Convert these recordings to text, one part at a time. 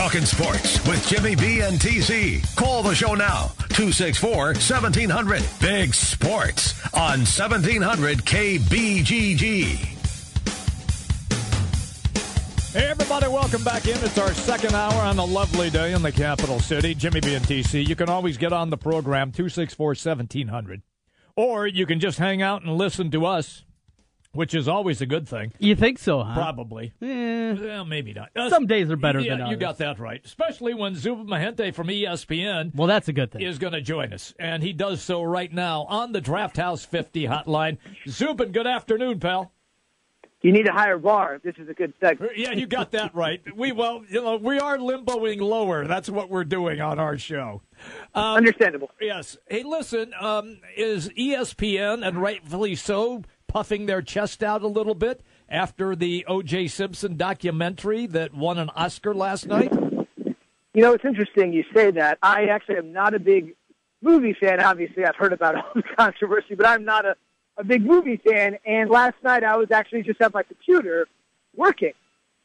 Talking sports with Jimmy B and TC. Call the show now. 264 1700. Big Sports on 1700 KBGG. Hey, everybody, welcome back in. It's our second hour on a lovely day in the capital city. Jimmy B and TC. You can always get on the program, 264 1700. Or you can just hang out and listen to us, which is always a good thing. You think so, huh? Probably. Eh, Well, maybe not. Uh, some days are better yeah, than others. you got that right. Especially when Zuba Mehenti from ESPN Well, that's a good thing. is going to join us. And he does so right now on the Draft House 50 hotline. Zubin, good afternoon, pal. You need a higher bar. This is a good segment. Yeah, you got that right. We well, you know, we are limboing lower. That's what we're doing on our show. Um, Understandable. yes. Hey, listen, um, is ESPN and rightfully so puffing their chest out a little bit after the O.J. Simpson documentary that won an Oscar last night? You know, it's interesting you say that. I actually am not a big movie fan. Obviously, I've heard about all the controversy, but I'm not a, a big movie fan. And last night, I was actually just at my computer working.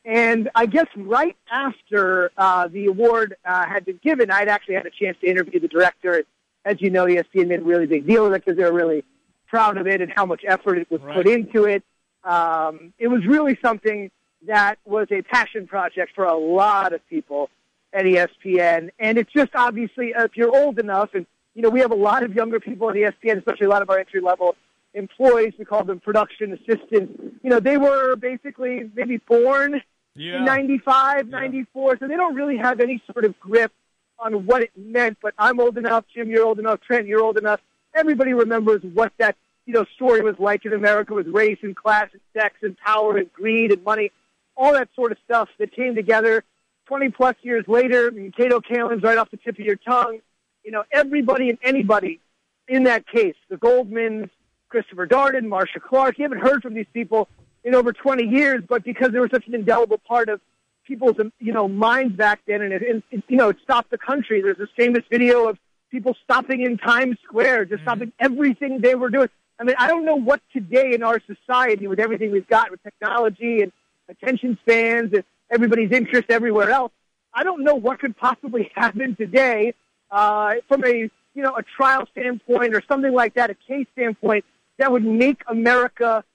And I guess right after uh, the award uh, had been given, I'd actually had a chance to interview the director. As you know, ESPN made a really big deal of it because they were really proud of it and how much effort it was Right. put into it. Um, it was really something that was a passion project for a lot of people at ESPN. And it's just obviously, if you're old enough, and, you know, we have a lot of younger people at ESPN, especially a lot of our entry level employees. We call them production assistants. You know, they were basically maybe born Yeah. in 95, 94, so they don't really have any sort of grip on what it meant. But I'm old enough, Jim, you're old enough, Trent, you're old enough. Everybody remembers what that, you know, story was like in America with race and class and sex and power and greed and money, all that sort of stuff that came together 20 plus years later. Kato Kaelin's right off the tip of your tongue. You know, everybody and anybody in that case, the Goldmans, Christopher Darden, Marcia Clark, you haven't heard from these people in over 20 years, but because they were such an indelible part of people's, you know, minds back then, and it, and you know, it stopped the country. There's this famous video of people stopping in Times Square, just stopping everything they were doing. I mean, I don't know what today in our society, with everything we've got with technology and attention spans and everybody's interest everywhere else, I don't know what could possibly happen today uh, from a you know a trial standpoint or something like that, a case standpoint that would make America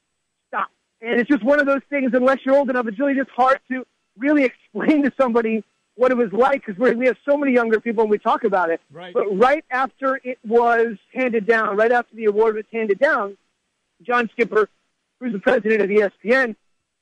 stop. And it's just one of those things. Unless you're old enough, it's really just hard to really explain to somebody what it was like because we have so many younger people and we talk about it. Right. But right after it was handed down, right after the award was handed down, John Skipper, who's the president of ESPN,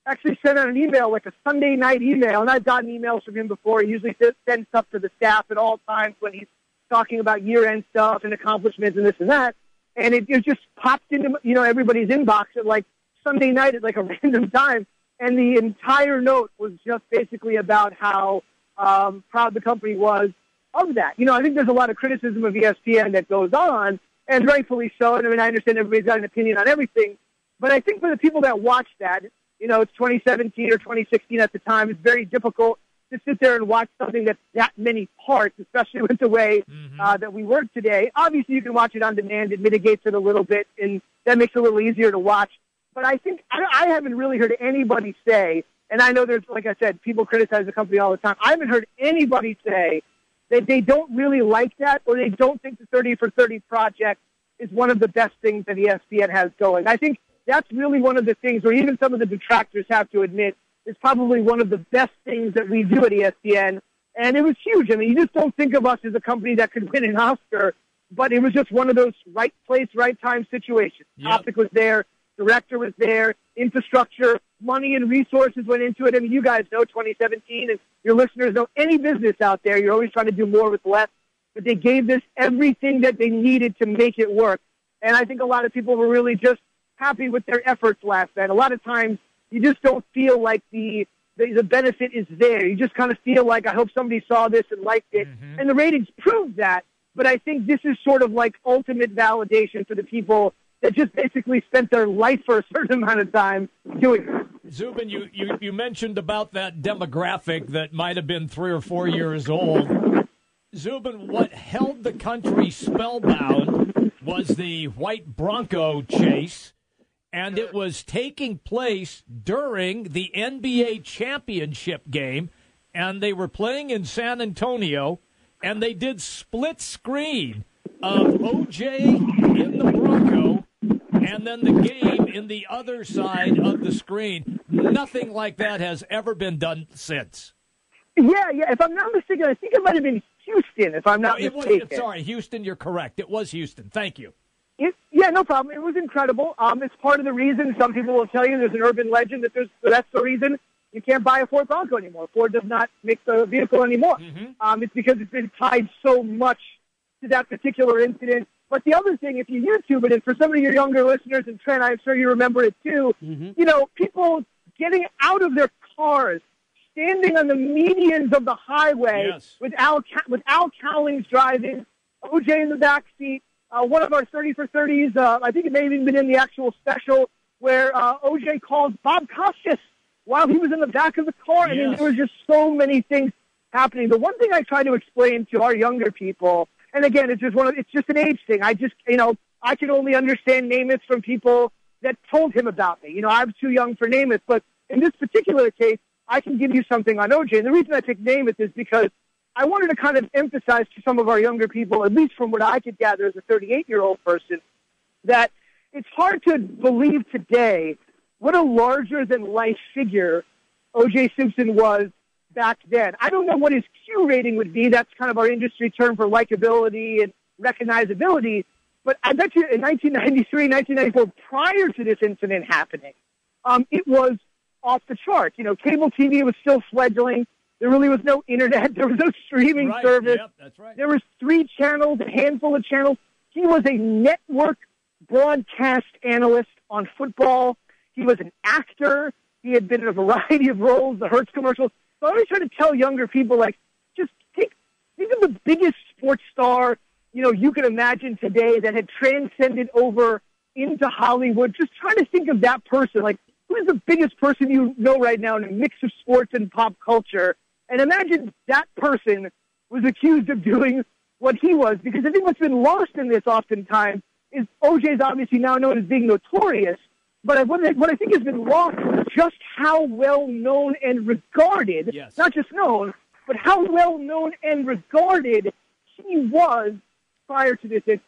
actually sent out an email, like a Sunday night email, and I've gotten emails from him before. He usually sends- sends stuff to the staff at all times when he's talking about year-end stuff and accomplishments and this and that. And it, it just popped into you know everybody's inbox at like Sunday night at like a random time, and the entire note was just basically about how um, proud the company was of that. You know, I think there's a lot of criticism of ESPN that goes on, and rightfully so. And I mean, I understand everybody's got an opinion on everything, but I think for the people that watch that, you know, it's 2017 or 2016 at the time. It's very difficult to sit there and watch something that's that many parts, especially with the way uh, that we work today. Obviously, you can watch it on demand. It mitigates it a little bit, and that makes it a little easier to watch. But I think I, I haven't really heard anybody say, and I know there's, like I said, people criticize the company all the time. I haven't heard anybody say that they don't really like that or they don't think the 30 for 30 project is one of the best things that ESPN has going. I think that's really one of the things where even some of the detractors have to admit is probably one of the best things that we do at ESPN. And it was huge. I mean, you just don't think of us as a company that could win an Oscar, but it was just one of those right place, right time situations. Yep. Topic was there, director was there, infrastructure, money and resources went into it. I mean, you guys know 2017 and your listeners know any business out there, you're always trying to do more with less, but they gave this everything that they needed to make it work. And I think a lot of people were really just happy with their efforts last night. A lot of times you just don't feel like the the, the benefit is there. You just kind of feel like I hope somebody saw this and liked it, mm-hmm. and the ratings prove that. But I think this is sort of like ultimate validation for the people that just basically spent their life for a certain amount of time doing. Zubin, you, you, you mentioned about that demographic that might have been three or four years old. Zubin, what held the country spellbound was the white Bronco chase, and it was taking place during the NBA championship game. and they were playing in San Antonio, and they did split screen of OJ and then the game in the other side of the screen. Nothing like that has ever been done since. Yeah, yeah. If I'm not mistaken, I think it might have been Houston. If I'm not No, it was, mistaken. sorry, Houston, you're correct. It was Houston. Thank you. It, yeah, no problem. It was incredible. Um, it's part of the reason some people will tell you there's an urban legend that there's that's the reason you can't buy a Ford Bronco anymore. Ford does not make the vehicle anymore. Um, it's because it's been tied so much to that particular incident. But the other thing, if you YouTube it, and for some of your younger listeners, and Trent, I'm sure you remember it too. You know, people getting out of their cars, standing on the medians of the highway Yes. with Al with Al Cowlings driving, OJ in the back seat. Uh, one of our 30 for 30s, uh, I think it may have even been in the actual special, where uh, OJ called Bob Costas while he was in the back of the car. I mean, there was just so many things happening. The one thing I try to explain to our younger people, and again, it's just one of, it's just an age thing. I just, you know, I can only understand Namath from people that told him about me. You know, I'm too young for Namath, but in this particular case, I can give you something on OJ. And the reason I picked Namath is because I wanted to kind of emphasize to some of our younger people, at least from what I could gather as a 38 year old person, that it's hard to believe today what a larger than life figure OJ Simpson was back then. I don't know what his Q rating would be. That's kind of our industry term for likability and recognizability. But I bet you in 1993, 1994, prior to this incident happening, um, it was off the charts. You know, cable TV was still fledgling. There really was no internet. There was no streaming Right. service. Yep, that's right. There was three channels, a handful of channels. He was a network broadcast analyst on football. He was an actor. He had been in a variety of roles, the Hertz commercials. So I always try to tell younger people, like, just take, think of the biggest sports star, you know, you can imagine today that had transcended over into Hollywood. Just try to think of that person. Like, who is the biggest person you know right now in a mix of sports and pop culture? And imagine that person was accused of doing what he was, because I think what's been lost in this oftentimes is OJ's obviously now known as being notorious, but what I, what I think has been lost is just how well known and regarded, Yes. not just known, but how well known and regarded he was prior to this incident.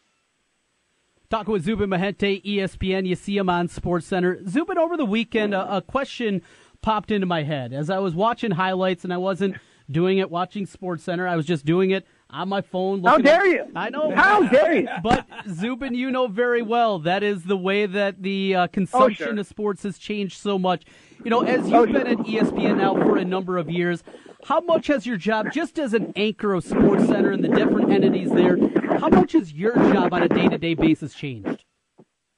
Talking with Zubin Mehenti, ESPN. You see him on Sports Center. Zubin, over the weekend, a, a question popped into my head as I was watching highlights, and I wasn't doing it watching Sports Center. I was just doing it on my phone. How dare at- you? I know. How dare you? But Zubin, you know very well that is the way that the uh, consumption Oh, sure. of sports has changed so much. You know, as you've Oh, been at ESPN now for a number of years, how much has your job, just as an anchor of Sports Center and the different entities there, how much has your job on a day-to-day basis changed?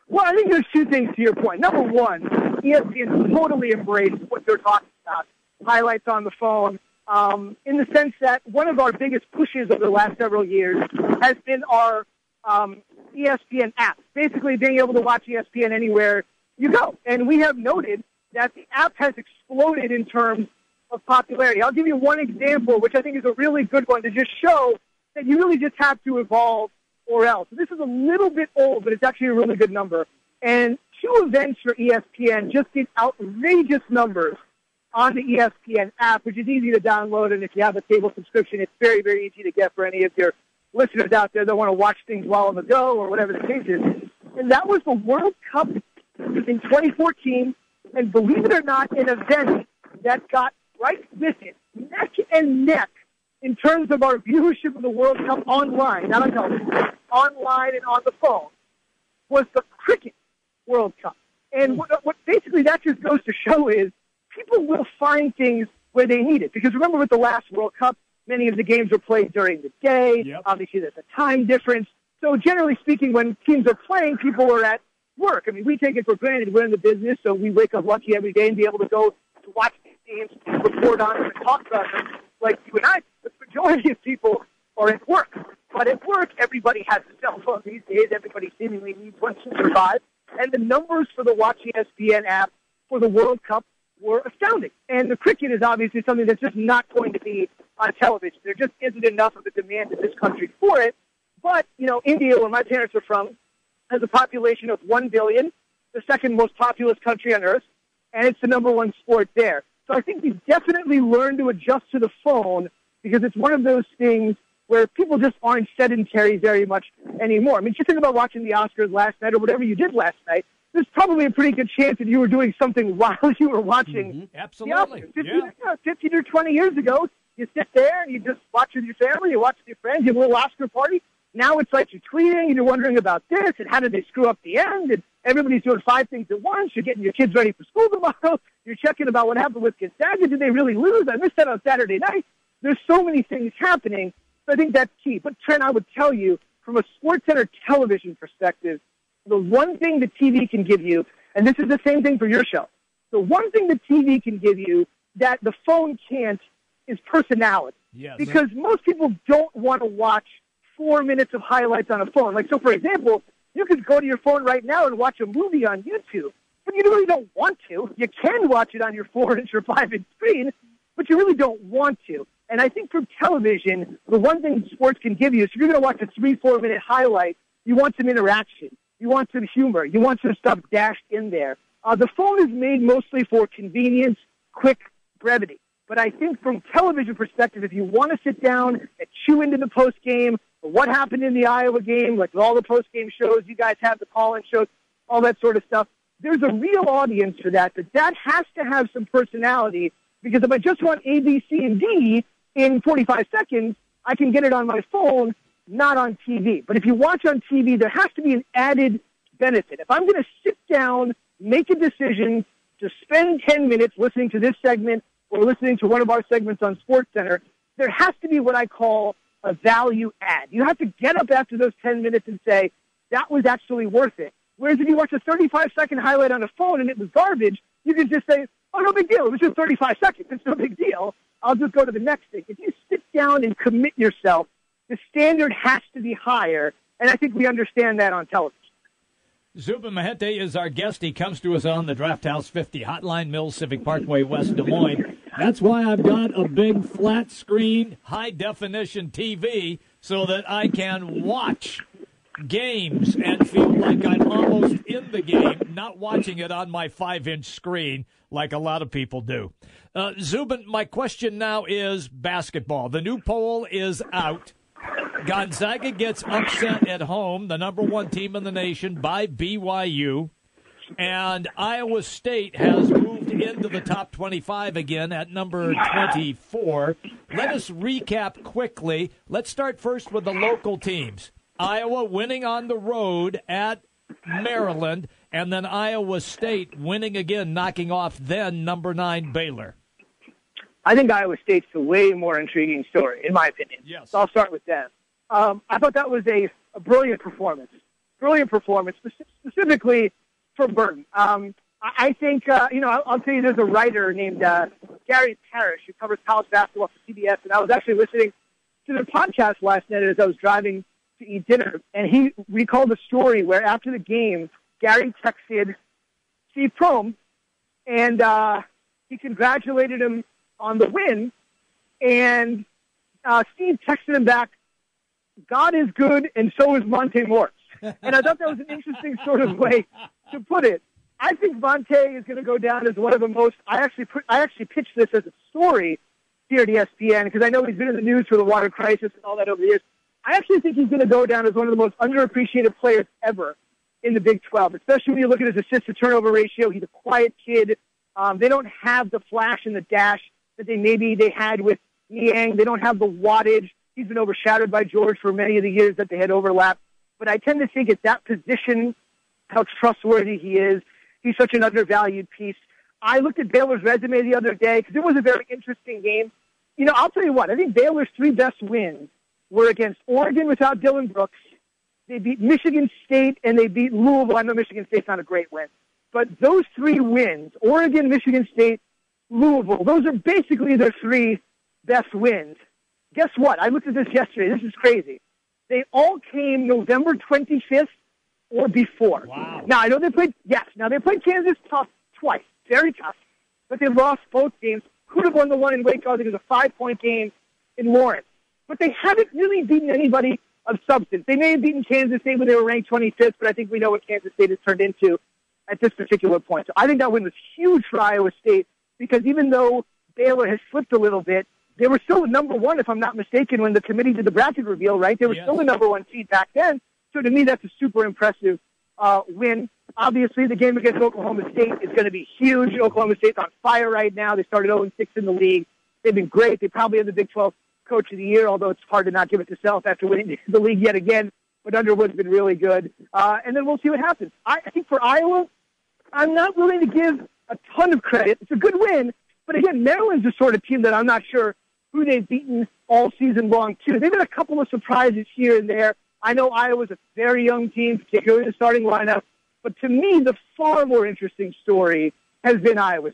Well, I think there's two things to your point. Number one, ESPN totally embraced what they're talking about, highlights on the phone, um, in the sense that one of our biggest pushes over the last several years has been our um, ESPN app, basically being able to watch ESPN anywhere you go. And we have noted that the app has exploded in terms of popularity. I'll give you one example, which I think is a really good one to just show that you really just have to evolve or else. This is a little bit old, but it's actually a really good number. And two events for ESPN just did outrageous numbers on the ESPN app, which is easy to download. And if you have a cable subscription, it's very, very easy to get for any of your listeners out there that want to watch things while on the go or whatever the case is. And that was the World Cup in 2014. And believe it or not, an event that got right with it, neck and neck, in terms of our viewership of the World Cup online, not on television, online and on the phone, was the cricket World Cup. And what, what basically that just goes to show is people will find things where they need it. Because remember with the last World Cup, many of the games were played during the day. Yep. Obviously, there's a time difference. So generally speaking, when teams are playing, people are at work. I mean, we take it for granted. We're in the business, so we wake up lucky every day and be able to go to watch these games, report on them, and talk about them like you and I. The majority of people are at work. But at work, everybody has a cell phone these days. Everybody seemingly needs one to survive. And the numbers for the Watch ESPN app for the World Cup were astounding. And the cricket is obviously something that's just not going to be on television. There just isn't enough of a demand in this country for it. But, you know, India, where my parents are from, has a population of 1 billion, the second most populous country on earth, and it's the number one sport there. So I think we've definitely learned to adjust to the phone because it's one of those things where people just aren't sedentary very much anymore. I mean, just think about watching the Oscars last night or whatever you did last night. There's probably a pretty good chance that you were doing something while you were watching. Mm-hmm. Absolutely. 15, yeah. you know, 15 or 20 years ago, you sit there and you just watch with your family, you watch with your friends, you have a little Oscar party. Now it's like you're tweeting and you're wondering about this and how did they screw up the end and everybody's doing five things at once. You're getting your kids ready for school tomorrow. You're checking about what happened with Gonzaga. Did they really lose? I missed that on Saturday night. There's so many things happening. So I think that's key. But Trent, I would tell you from a Sports Center television perspective, the one thing the TV can give you, and this is the same thing for your show, the one thing the TV can give you that the phone can't is personality. Yes. Because most people don't want to watch four minutes of highlights on a phone. Like, so for example, you could go to your phone right now and watch a movie on YouTube, but you really don't want to. You can watch it on your four inch or five inch screen, but you really don't want to. And I think for television, the one thing sports can give you is if you're going to watch a three, four minute highlight, you want some interaction. You want some humor. You want some stuff dashed in there. Uh, the phone is made mostly for convenience, quick brevity. But I think from television perspective, if you want to sit down and chew into the post game, what happened in the Iowa game, like all the post game shows, you guys have the call in shows, all that sort of stuff. There's a real audience for that, but that has to have some personality because if I just want A, B, C, and D in 45 seconds, I can get it on my phone, not on TV. But if you watch on TV, there has to be an added benefit. If I'm going to sit down, make a decision to spend 10 minutes listening to this segment or listening to one of our segments on Sports Center, there has to be what I call a value add. You have to get up after those 10 minutes and say, that was actually worth it. Whereas if you watch a 35 second highlight on a phone and it was garbage, you can just say, oh, no big deal. It was just 35 seconds. It's no big deal. I'll just go to the next thing. If you sit down and commit yourself, the standard has to be higher. And I think we understand that on television. Zubin Mehenti is our guest. He comes to us on the Draft House 50 Hotline Mills Civic Parkway, West Des Moines. That's why I've got a big flat screen, high definition TV so that I can watch games and feel like I'm almost in the game, not watching it on my five inch screen like a lot of people do. Uh, Zubin, my question now is basketball. The new poll is out. Gonzaga gets upset at home, the number one team in the nation, by BYU. And Iowa State has moved into the top 25 again at number 24. Let us recap quickly. Let's start first with the local teams. Iowa winning on the road at Maryland, and then Iowa State winning again, knocking off then number nine Baylor. I think Iowa State's a way more intriguing story, in my opinion. Yes. So I'll start with them. Um, I thought that was a, a brilliant performance. Brilliant performance, specifically for Burton. Um, I, I think, uh, you know, I'll, I'll tell you there's a writer named uh, Gary Parrish who covers college basketball for CBS, and I was actually listening to their podcast last night as I was driving to eat dinner, and he recalled a story where after the game, Gary texted Steve Prohm, and uh, he congratulated him on the win, and uh, Steve texted him back, God is good, and so is Monte Morris. And I thought that was an interesting sort of way to put it. I think Monte is going to go down as one of the most. I actually put, I actually pitched this as a story here at ESPN because I know he's been in the news for the water crisis and all that over the years. I actually think he's going to go down as one of the most underappreciated players ever in the Big 12, especially when you look at his assist to turnover ratio. He's a quiet kid. Um, they don't have the flash and the dash that they maybe they had with Niang. They don't have the wattage. He's been overshadowed by George for many of the years that they had overlapped. But I tend to think at that position, how trustworthy he is. He's such an undervalued piece. I looked at Baylor's resume the other day because it was a very interesting game. You know, I'll tell you what, I think Baylor's three best wins were against Oregon without Dillon Brooks. They beat Michigan State and they beat Louisville. I know Michigan State's not a great win. But those three wins, Oregon, Michigan State, Louisville, those are basically their three best wins. Guess what? I looked at this yesterday. This is crazy. They all came November 25th or before. Wow. Now, I know they played, yes, now they played Kansas tough twice, very tough, but they lost both games. Could have won the one in Waco. I think it was a five point game in Lawrence. But they haven't really beaten anybody of substance. They may have beaten Kansas State when they were ranked 25th, but I think we know what Kansas State has turned into at this particular point. So I think that win was huge for Iowa State because even though Baylor has slipped a little bit, they were still number one, if I'm not mistaken, when the committee did the bracket reveal, right? They were Yes. still the number one seed back then. So to me, that's a super impressive uh, win. Obviously, the game against Oklahoma State is going to be huge. Oklahoma State's on fire right now. They started 0 6 in the league. They've been great. They probably have the Big 12 Coach of the Year, although it's hard to not give it to Self after winning the league yet again. But Underwood's been really good. Uh, and then we'll see what happens. I, I think for Iowa, I'm not willing to give a ton of credit. It's a good win, but again, Maryland's the sort of team that I'm not sure who they've beaten all season long too. They've had a couple of surprises here and there. I know Iowa's a very young team, particularly the starting lineup, but to me, the far more interesting story has been Iowa's.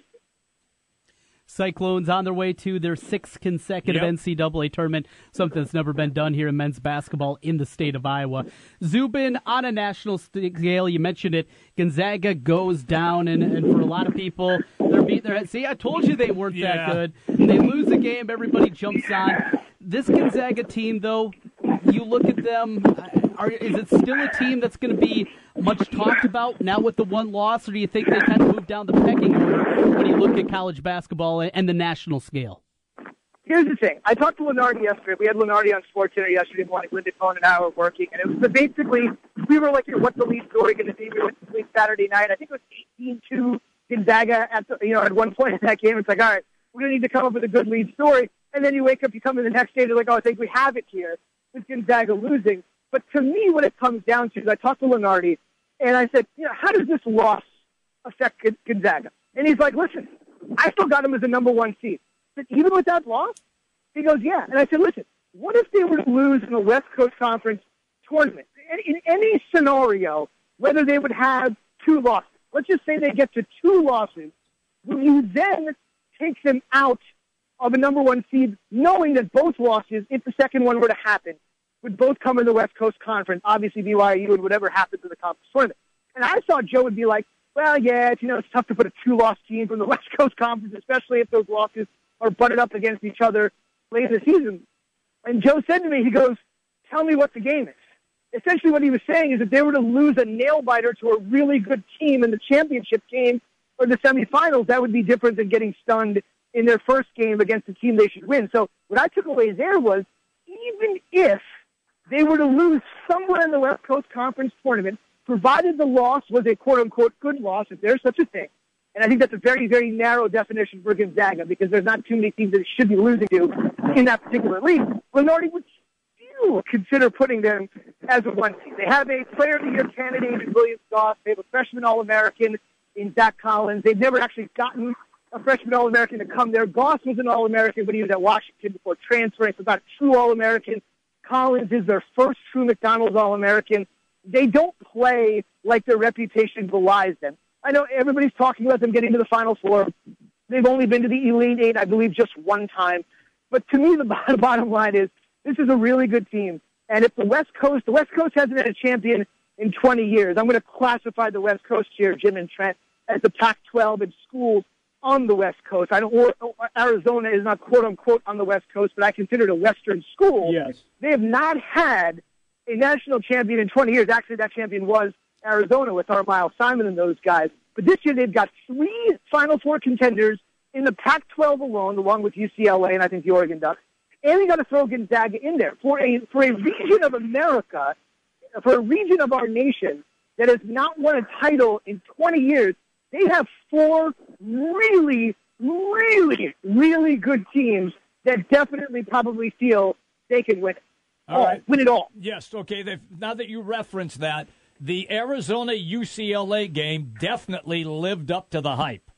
Cyclones on their way to their sixth consecutive Yep. NCAA tournament, something that's never been done here in men's basketball in the state of Iowa. Zubin, on a national scale, you mentioned it, Gonzaga goes down, and, and for a lot of people, they're beating their head. See, I told you they weren't Yeah. that good. They lose the game, everybody jumps on. This Gonzaga team, though, you look at them, are, is it still a team that's going to be much talked about now with the one loss, or do you think they kind of move down the pecking order when you look at college basketball and the national scale? Here's the thing. I talked to Lunardi yesterday. We had Lunardi on Sports Center yesterday morning. Linda Cohn and I were working, and it was basically we were like, what's the lead story going to be? We went to sleep Saturday night. I think it was 18-2 Gonzaga at the, you know at one point in that game. It's like, all right, we're going to need to come up with a good lead story. And then you wake up, you come in the next day, they're like, oh, I think we have it here. With Gonzaga losing. But to me, what it comes down to is I talked to Lunardi, and I said, you know, how does this loss affect Gonzaga? And he's like, listen, I still got him as a number one seed. But even with that loss, he goes, yeah. And I said, listen, what if they were to lose in the West Coast Conference tournament? In, in any scenario, whether they would have two losses, let's just say they get to two losses, will you then take them out of a number one seed, knowing that both losses, if the second one were to happen, would both come in the West Coast Conference, obviously BYU and whatever happens in the conference tournament. And I thought Joe would be like, well, yeah, it's, you know, it's tough to put a two-loss team from the West Coast Conference, especially if those losses are butted up against each other late in the season. And Joe said to me, he goes, tell me what the game is. Essentially what he was saying is if they were to lose a nail-biter to a really good team in the championship game or the semifinals, that would be different than getting stunned in their first game against the team they should win. So what I took away there was even if they were to lose somewhere in the West Coast Conference tournament, provided the loss was a quote unquote good loss, if there's such a thing. And I think that's a very, very narrow definition for Gonzaga because there's not too many teams that should be losing to in that particular league. Lunardi would still consider putting them as a one seed. They have a player of the year candidate in William Goss. They have a freshman All American in Zach Collins. They've never actually gotten a freshman All American to come there. Goss was an All American, but he was at Washington before transferring, so not a true All American. Collins is their first true McDonald's All American. They don't play like their reputation belies them. I know everybody's talking about them getting to the Final Four. They've only been to the Elite Eight, I believe, just one time. But to me, the bottom, line is this is a really good team. And if the West Coast, the West Coast hasn't had a champion in 20 years, I'm going to classify the West Coast here, Jim and Trent, as the Pac-12 in schools on the West Coast. I don't. or- Arizona is not quote unquote on the West Coast, but I consider it a Western school. Yes. They have not had a national champion in 20 years. Actually, that champion was Arizona with our Miles Simon and those guys. But this year they've got three Final Four contenders in the Pac-12 alone, along with UCLA and I think the Oregon Ducks. And they got to throw Gonzaga in there for a for a region of America, for a region of our nation that has not won a title in 20 years. They have four really, really, really good teams that definitely probably feel they can win it. All right. Win it all. Yes, okay. they've- Now that you reference that, the Arizona UCLA game definitely lived up to the hype.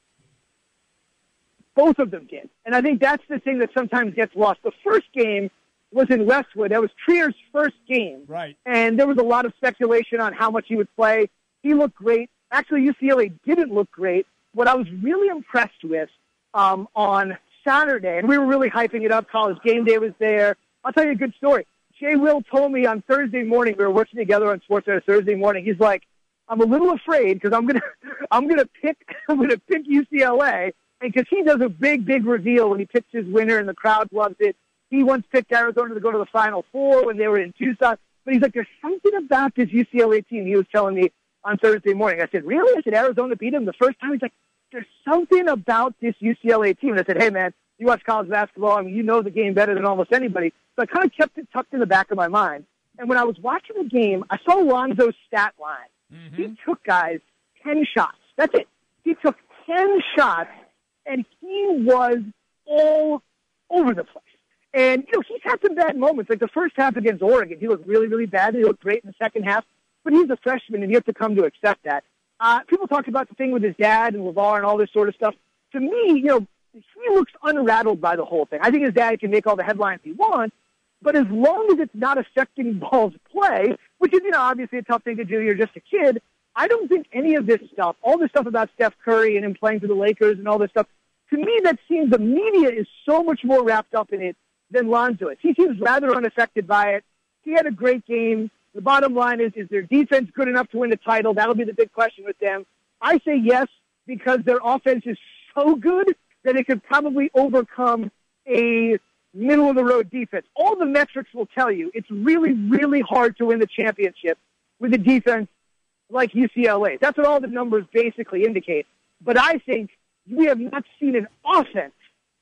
Both of them did. And I think that's the thing that sometimes gets lost. The first game was in Westwood. That was Trier's first game. Right. And there was a lot of speculation on how much he would play. He looked great. Actually, UCLA didn't look great. What I was really impressed with um, on Saturday, and we were really hyping it up, college game day was there. I'll tell you a good story. Jay Will told me on Thursday morning, we were working together on SportsCenter Thursday morning. He's like, I'm a little afraid because I'm gonna, I'm gonna pick, I'm gonna pick UCLA, and because he does a big, big reveal when he picks his winner, and the crowd loves it. He once picked Arizona to go to the Final Four when they were in Tucson, but he's like, there's something about this UCLA team. He was telling me on Thursday morning. I said, really? I said, Arizona beat him the first time. He's like, there's something about this UCLA team. And I said, hey, man, you watch college basketball. I mean, you know the game better than almost anybody. So I kind of kept it tucked in the back of my mind. And when I was watching the game, I saw Lonzo's stat line. Mm-hmm. He took guys 10 shots. That's it. He took 10 shots, and he was all over the place. And, you know, he's had some bad moments. Like the first half against Oregon, he looked really, really bad. He looked great in the second half. But he's a freshman, and you have to come to accept that. Uh, people talked about the thing with his dad and LaVar and all this sort of stuff. To me, you know, he looks unrattled by the whole thing. I think his dad can make all the headlines he wants, but as long as it's not affecting Ball's play, which is, you know, obviously a tough thing to do, you're just a kid, I don't think any of this stuff, all this stuff about Steph Curry and him playing for the Lakers and all this stuff, to me that seems the media is so much more wrapped up in it than Lonzo is. He seems rather unaffected by it. He had a great game. The bottom line is, is their defense good enough to win the title? That'll be the big question with them. I say yes because their offense is so good that it could probably overcome a middle of the road defense. All the metrics will tell you it's really, really hard to win the championship with a defense like UCLA. That's what all the numbers basically indicate. But I think we have not seen an offense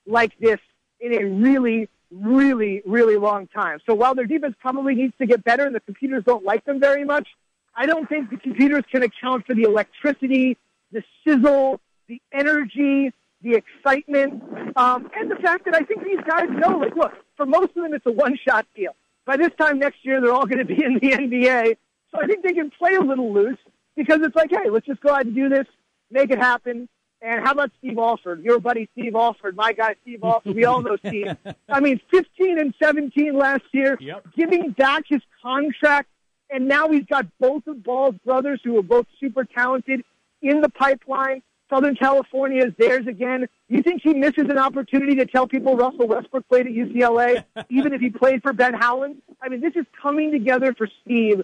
like this in a really, really, really long time. So while their defense probably needs to get better and the computers don't like them very much, I don't think the computers can account for the electricity, the sizzle, the energy, the excitement, um, and the fact that I think these guys know, like, look, for most of them, it's a one-shot deal. By this time next year, they're all going to be in the NBA. So I think they can play a little loose because it's like, hey, let's just go out and do this, make it happen. And how about Steve Alford? Your buddy Steve Alford, my guy Steve Alford. We all know Steve. I mean, 15 and 17 last year, yep. giving back his contract, and now he's got both of Ball's brothers who are both super talented in the pipeline. Southern California is theirs again. You think he misses an opportunity to tell people Russell Westbrook played at UCLA, even if he played for Ben Howland? I mean, this is coming together for Steve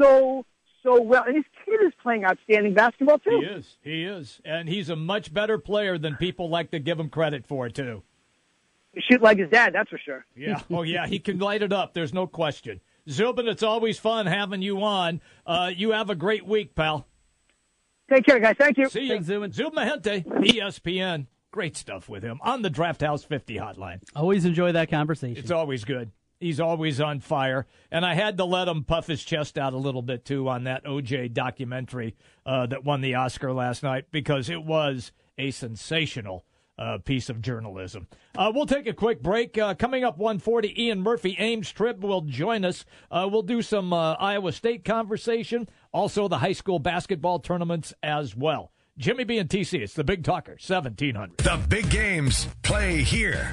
so, so well. And his kid is playing outstanding basketball, too. He is. He is. And he's a much better player than people like to give him credit for, too. He shoot like his dad, that's for sure. Yeah. Oh, yeah. He can light it up. There's no question. Zubin, it's always fun having you on. Uh, you have a great week, pal. Take care, guys. Thank you. See you. Zubin. Zubin Mehenti, ESPN. Great stuff with him on the Draft House 50 hotline. Always enjoy that conversation. It's always good. He's always on fire. And I had to let him puff his chest out a little bit, too, on that OJ documentary uh, that won the Oscar last night because it was a sensational uh, piece of journalism. Uh, we'll take a quick break. Uh, coming up 140, Ian Murphy, Ames Trib will join us. Uh, we'll do some uh, Iowa State conversation, also the high school basketball tournaments as well. Jimmy B and TC, it's the Big Talker, 1700. The big games play here.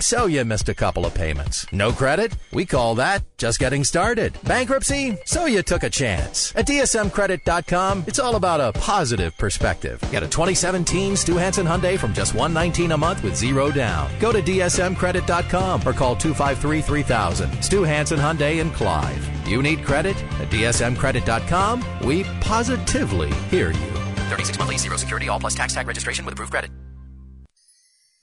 so you missed a couple of payments. No credit? We call that just getting started. Bankruptcy? So you took a chance. At DSMCredit.com, it's all about a positive perspective. Get a 2017 Stew Hansen Hyundai from just 119 a month with zero down. Go to DSMCredit.com or call 253 3000. Stew Hansen Hyundai in Clive. You need credit? At DSMCredit.com, we positively hear you. 36 monthly, zero security, all plus tax tag registration with approved credit.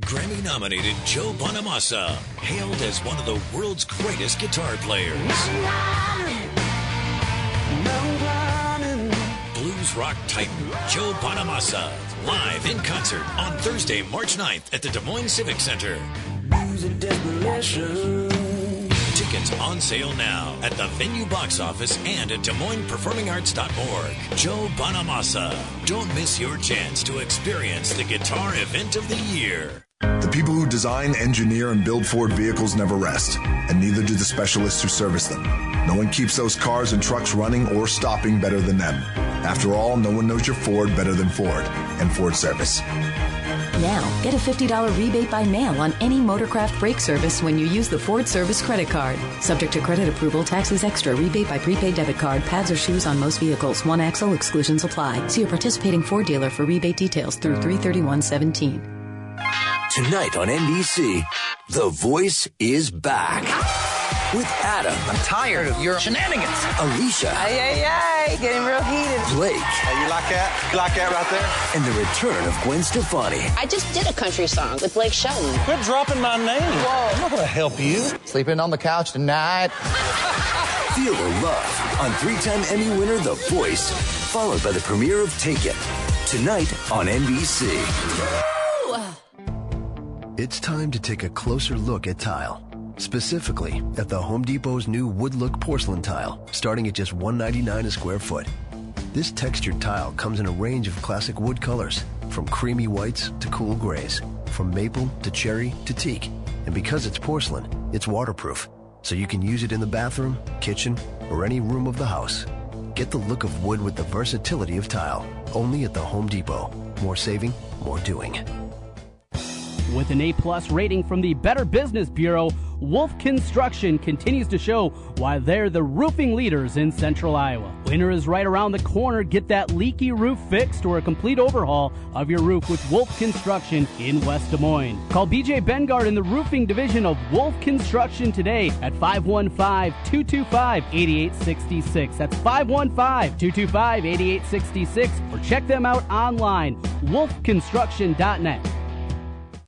Grammy nominated Joe Bonamassa, hailed as one of the world's greatest guitar players. Blues rock titan Joe Bonamassa, live in concert on Thursday, March 9th at the Des Moines Civic Center. Tickets on sale now at the venue box office and at Des Moines Performing Joe Bonamassa. Don't miss your chance to experience the guitar event of the year. The people who design, engineer, and build Ford vehicles never rest, and neither do the specialists who service them. No one keeps those cars and trucks running or stopping better than them. After all, no one knows your Ford better than Ford and Ford Service. Now, get a $50 rebate by mail on any Motorcraft brake service when you use the Ford Service credit card. Subject to credit approval, taxes extra, rebate by prepaid debit card, pads or shoes on most vehicles. One axle exclusions apply. See a participating Ford dealer for rebate details through 33117. Tonight on NBC, The Voice is back. With Adam. I'm tired of your shenanigans. Alicia. Ay, ay, ay. Getting real heated. Blake. Hey, you like that? You like that right there? And the return of Gwen Stefani. I just did a country song with Blake Shelton. Quit dropping my name. Whoa. I'm not going to help you. Sleeping on the couch tonight. Feel the love on three-time Emmy winner The Voice, followed by the premiere of Taken. Tonight on NBC. It's time to take a closer look at tile. Specifically, at the Home Depot's new wood look porcelain tile, starting at just $1.99 a square foot. This textured tile comes in a range of classic wood colors, from creamy whites to cool grays, from maple to cherry to teak. And because it's porcelain, it's waterproof, so you can use it in the bathroom, kitchen, or any room of the house. Get the look of wood with the versatility of tile, only at the Home Depot. More saving, more doing. With an A plus rating from the Better Business Bureau, Wolf Construction continues to show why they're the roofing leaders in central Iowa. Winter is right around the corner. Get that leaky roof fixed or a complete overhaul of your roof with Wolf Construction in West Des Moines. Call BJ Bengard in the roofing division of Wolf Construction today at 515-225-8866. That's 515-225-8866 or check them out online, wolfconstruction.net.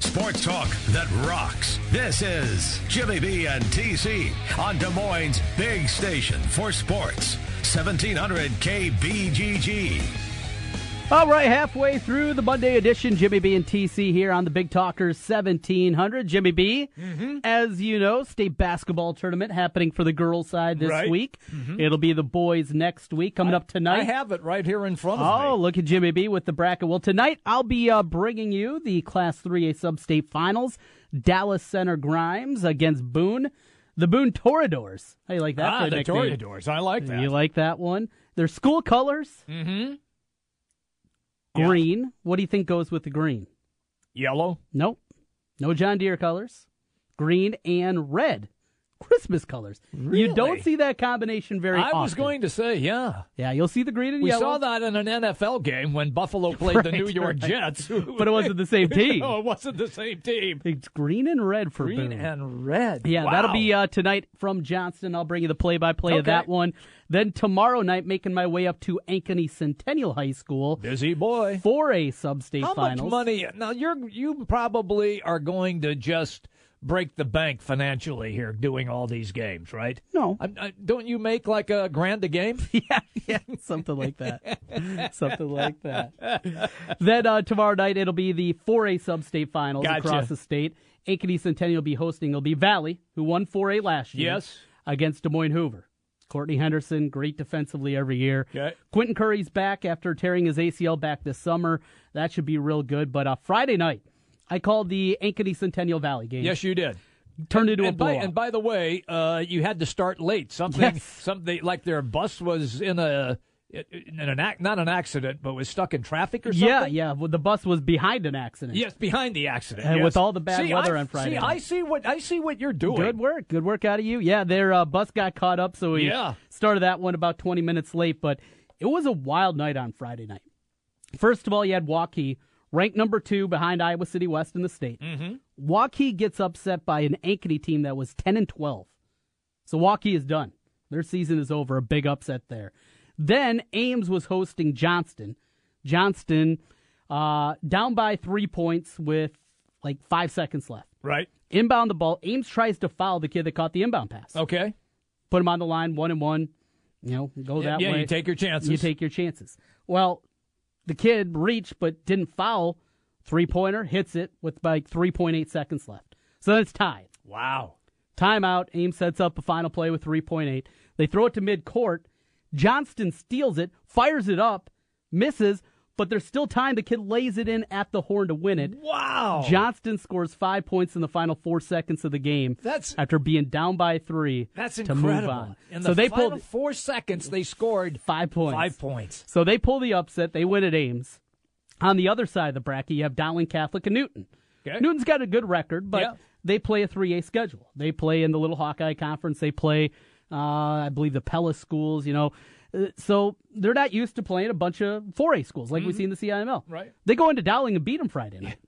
Sports talk that rocks. This is Jimmy B and TC on Des Moines' big station for sports. 1700 KBGG. All right, halfway through the Monday edition, Jimmy B and TC here on the Big Talkers 1700. Jimmy B, mm-hmm. as you know, state basketball tournament happening for the girls' side this right. week. Mm-hmm. It'll be the boys next week. Coming I, up tonight, I have it right here in front of oh, me. Oh, look at Jimmy B with the bracket. Well, tonight I'll be uh, bringing you the Class 3A Sub-State Finals. Dallas Center Grimes against Boone. The Boone Toreadors. How you like that? Ah, the Toreadors. I like that. You like that one? Their school colors. Mm-hmm. Green. Yeah. What do you think goes with the green? Yellow. Nope. No John Deere colors. Green and red. Christmas colors. Really? You don't see that combination very well. I often. was going to say, yeah. Yeah, you'll see the green and we yellow. We saw that in an NFL game when Buffalo played right, the New York right. Jets. but it wasn't the same team. no, it wasn't the same team. It's green and red for Green Boone. and red. Yeah, wow. that'll be uh, tonight from Johnston. I'll bring you the play-by-play of that one. Then tomorrow night, making my way up to Ankeny Centennial High School. Busy boy. For a sub-state How finals. much money? Now, you're, you probably are going to just break the bank financially here doing all these games, right? No. I, I, don't you make like a grand a game? yeah, yeah, something like that. something like that. then uh, tomorrow night it'll be the 4A sub-state finals Gotcha. across the state. Ankeny Centennial will be hosting. It'll be Valley, who won 4A last year. Yes. Against Des Moines Hoover. Courtney Henderson, great defensively every year. Okay. Quentin Curry's back after tearing his ACL back this summer. That should be real good. But uh, Friday night, I called the Ankeny Centennial Valley game. Yes, you did. Turned into and a by, and by the way, uh, you had to start late. Something, Yes. something like their bus was in a in an ac- not an accident, but was stuck in traffic or something. Yeah, yeah. Well, the bus was behind an accident. Yes, behind the accident. And yes. with all the bad See, weather I- on Friday See. I see what I see what you're doing. Good work. Good work out of you. Yeah, their uh, bus got caught up, so we Yeah. started that one about 20 minutes late, but it was a wild night on Friday night. First of all, you had Waukee, ranked number two behind Iowa City West in the state. Mm-hmm. Waukee gets upset by an Ankeny team that was 10 and 12. So Waukee is done. Their season is over. A big upset there. Then Ames was hosting Johnston. Johnston uh, down by three points with like five seconds left. Right. Inbound the ball. Ames tries to foul the kid that caught the inbound pass. Okay. Put him on the line, one and one. You know, go Yeah, that yeah, way. you take your chances. You take your chances. Well, the kid reached but didn't foul. Three pointer hits it with like 3.8 seconds left. So then it's tied. Wow. Timeout. Ames sets up a final play with 3.8. They throw it to midcourt. Johnston steals it, fires it up, misses, but there's still time. The kid lays it in at the horn to win it. Wow. Johnston scores five points in the final four seconds of the game. That's- after being down by three. That's to incredible. move on. In so they final pulled four seconds, they scored five points. Five points. So they pull the upset. They win at Ames. On the other side of the bracket, you have Dowling Catholic and Newton. Okay. Newton's got a good record, but Yeah. they play a 3A schedule. They play in the Little Hawkeye Conference. They play, uh, I believe, the Pella schools, you know. So they're not used to playing a bunch of 4A schools like we see in the CIML. Mm-hmm. Right. They go into Dowling and beat them Friday night.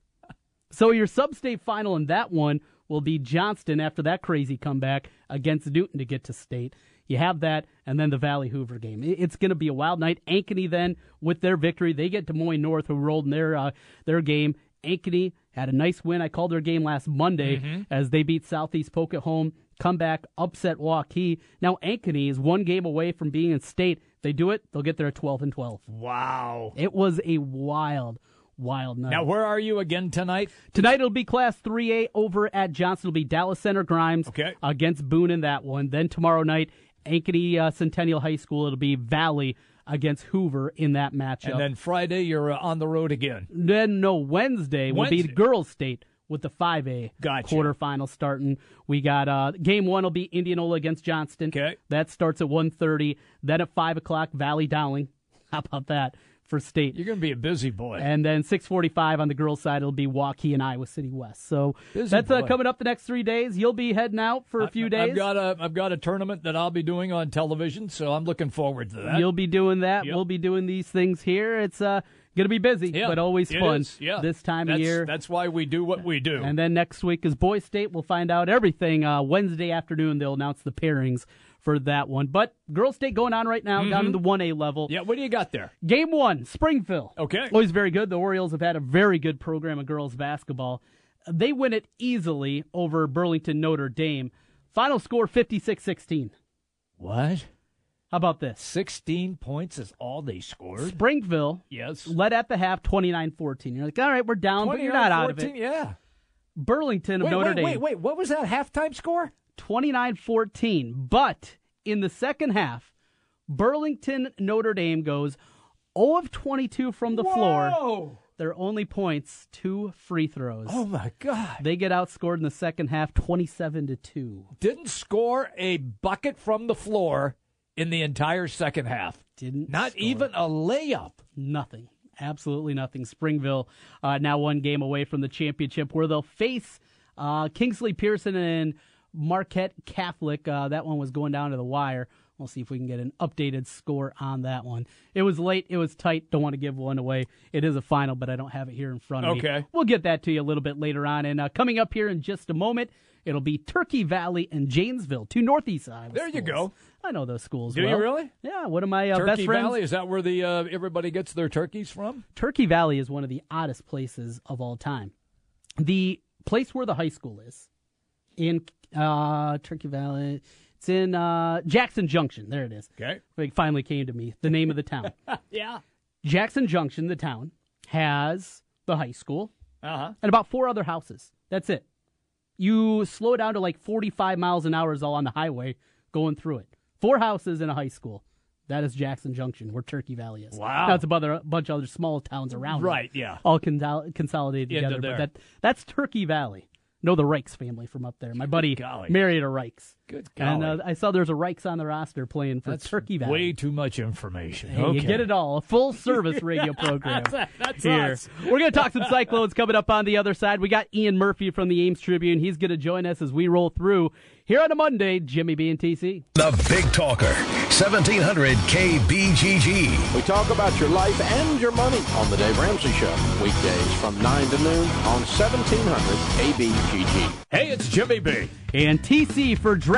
so your sub-state final in that one will be Johnston after that crazy comeback against Newton to get to state. You have that, and then the Valley Hoover game. It's going to be a wild night. Ankeny then, with their victory, they get Des Moines North, who rolled in their uh, their game. Ankeny had a nice win. I called their game last Monday Mm-hmm. as they beat Southeast Polk at home. Come back, upset Waukee. Now Ankeny is one game away from being in state. If they do it, they'll get there at 12 and 12. Wow. It was a wild, wild night. Now, where are you again tonight? Tonight it'll be Class 3A over at Johnston. It'll be Dallas Center Grimes Okay. against Boone in that one. Then tomorrow night, Ankeny uh, Centennial High School. It'll be Valley against Hoover in that matchup. And then Friday, you're uh, on the road again. Then no Wednesday will be the girls' state with the 5A Gotcha. quarterfinal starting. We got uh, game one will be Indianola against Johnston. Okay. That starts at 1.30. Then at 5 o'clock, Valley Dowling. How about that for state? You're going to be a busy boy. And then 6:45 on the girls' side, it'll be Waukee and Iowa City West. So Busy that's uh, coming up the next three days. You'll be heading out for a few I- days. I've got a I've got a tournament that I'll be doing on television, so I'm looking forward to that. You'll be doing that. Yep. We'll be doing these things here. It's uh, gonna be busy, Yeah, but always fun. Yeah, This time That's- of year. That's why we do what we do. And then next week is Boys State. We'll find out everything uh, Wednesday afternoon. They'll announce the pairings for that one. But Girls State going on right now, down in the 1A level. Mm-hmm. yeah, what do you got there? Game one, Springville. Okay. Always very good. The Orioles have had a very good program of girls basketball. They win it easily over Burlington Notre Dame. Final score 56 16. What? How about this? 16 points is all they scored. Springville Yes. led at the half 29 14. You're like, all right, we're down, but you're not out of it. Yeah. Burlington of Wait, Notre wait, Dame. wait, wait. What was that halftime score? 29 14. But in the second half, Burlington Notre Dame goes 0 of 22 from the floor. Whoa. Their only points, two free throws. Oh my God! They get outscored in the second half 27 to 2. Didn't score a bucket from the floor in the entire second half. Didn't Not score. even a layup. Nothing. Absolutely nothing. Springville uh, now one game away from the championship where they'll face uh, Kingsley Pierson and Marquette Catholic. Uh, that one was going down to the wire. We'll see if we can get an updated score on that one. It was late. It was tight. Don't want to give one away. It is a final, but I don't have it here in front of me. Okay. We'll get that to you a little bit later on. And uh, coming up here in just a moment, it'll be Turkey Valley and Janesville, two Northeast Iowa There you go. I know those schools Do well. you really? Yeah, one of my uh, Turkey best friends. Valley is that where the uh, everybody gets their turkeys from? Turkey Valley is one of the oddest places of all time. The place where the high school is, in uh, Turkey Valley. It's in uh, Jackson Junction. There it is. Okay. It finally came to me. The name of the town. yeah. Jackson Junction, the town, has the high school Uh-huh. and about four other houses. That's it. You slow down to like 45 miles an hour is all on the highway going through it. Four houses and a high school. That is Jackson Junction, where Turkey Valley is. Wow. That's a bunch of other small towns around. it, Right, yeah. All consol- consolidated Into together. But that that's Turkey Valley. Know the Rikes family from up there. My buddy golly. married a Rikes. Good And uh, I saw there's a Rikes on the roster playing for That's Turkey Valley. way too much information. Hey, okay. You get it all. A full service radio program. That's- that's here. us. We're going to talk some Cyclones coming up on the other side. We got Ian Murphy from the Ames Tribune. He's going to join us as we roll through here on a Monday. Jimmy B and TC. The Big Talker, 1700 KBGG. We talk about your life and your money on the Dave Ramsey Show. Weekdays from 9 to noon on 1700 KBGG. Hey, it's Jimmy B. And TC for Draft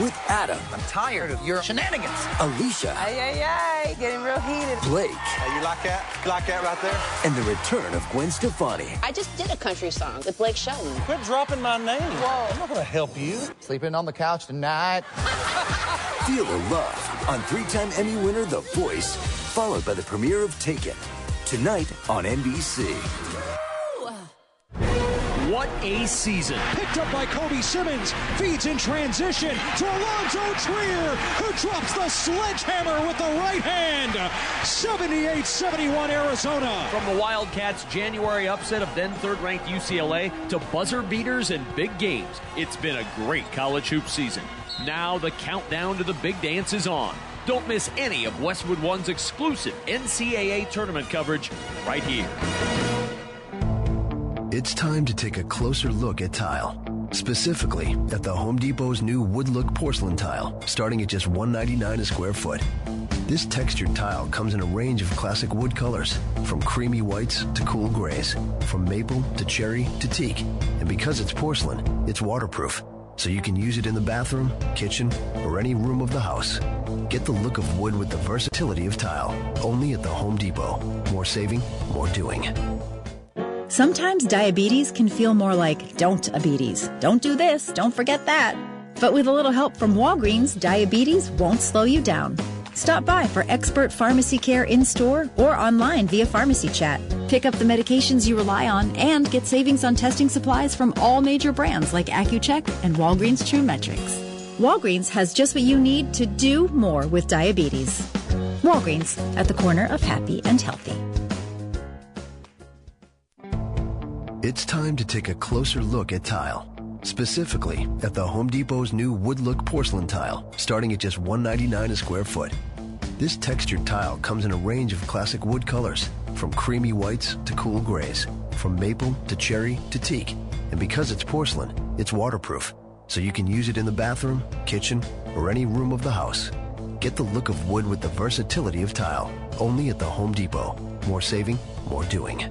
With Adam, I'm tired of your shenanigans. Alicia, Ay, ay, ay, getting real heated. Blake, Hey, you like that? You like that right there? and the return of Gwen Stefani. I just did a country song with Blake Shelton. Quit dropping my name. Whoa. I'm not going to help you. Sleeping on the couch tonight. Feel the love on three-time Emmy winner The Voice, followed by the premiere of Take It. Tonight on NBC. What a season. Picked up by Kobe Simmons. Feeds in transition to Alonzo Trier, who drops the sledgehammer with the right hand. 78 71 Arizona. From the Wildcats' January upset of then third ranked UCLA to buzzer beaters and big games, it's been a great college hoop season. Now the countdown to the big dance is on. Don't miss any of Westwood One's exclusive NCAA tournament coverage right here. It's time to take a closer look at tile. Specifically, at the Home Depot's new wood look porcelain tile, starting at just $1.99 a square foot. This textured tile comes in a range of classic wood colors, from creamy whites to cool grays, from maple to cherry to teak. And because it's porcelain, it's waterproof, so you can use it in the bathroom, kitchen, or any room of the house. Get the look of wood with the versatility of tile, only at the Home Depot. More saving, more doing. Sometimes diabetes can feel more like don't diabetes. Don't do this, don't forget that. But with a little help from Walgreens, diabetes won't slow you down. Stop by for expert pharmacy care in store or online via pharmacy chat. Pick up the medications you rely on and get savings on testing supplies from all major brands like Accu-Chek and Walgreens TRUEmetrix. Walgreens has just what you need to do more with diabetes. Walgreens at the corner of happy and healthy. It's time to take a closer look at tile. Specifically, at the Home Depot's new wood look porcelain tile, starting at just $1.99 a square foot. This textured tile comes in a range of classic wood colors, from creamy whites to cool grays, from maple to cherry to teak. And because it's porcelain, it's waterproof, so you can use it in the bathroom, kitchen, or any room of the house. Get the look of wood with the versatility of tile, only at the Home Depot. More saving, more doing.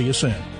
See you soon.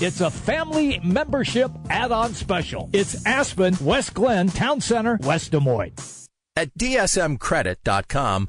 it's a family membership add on special. It's Aspen, West Glen, Town Center, West Des Moines. At DSMCredit.com,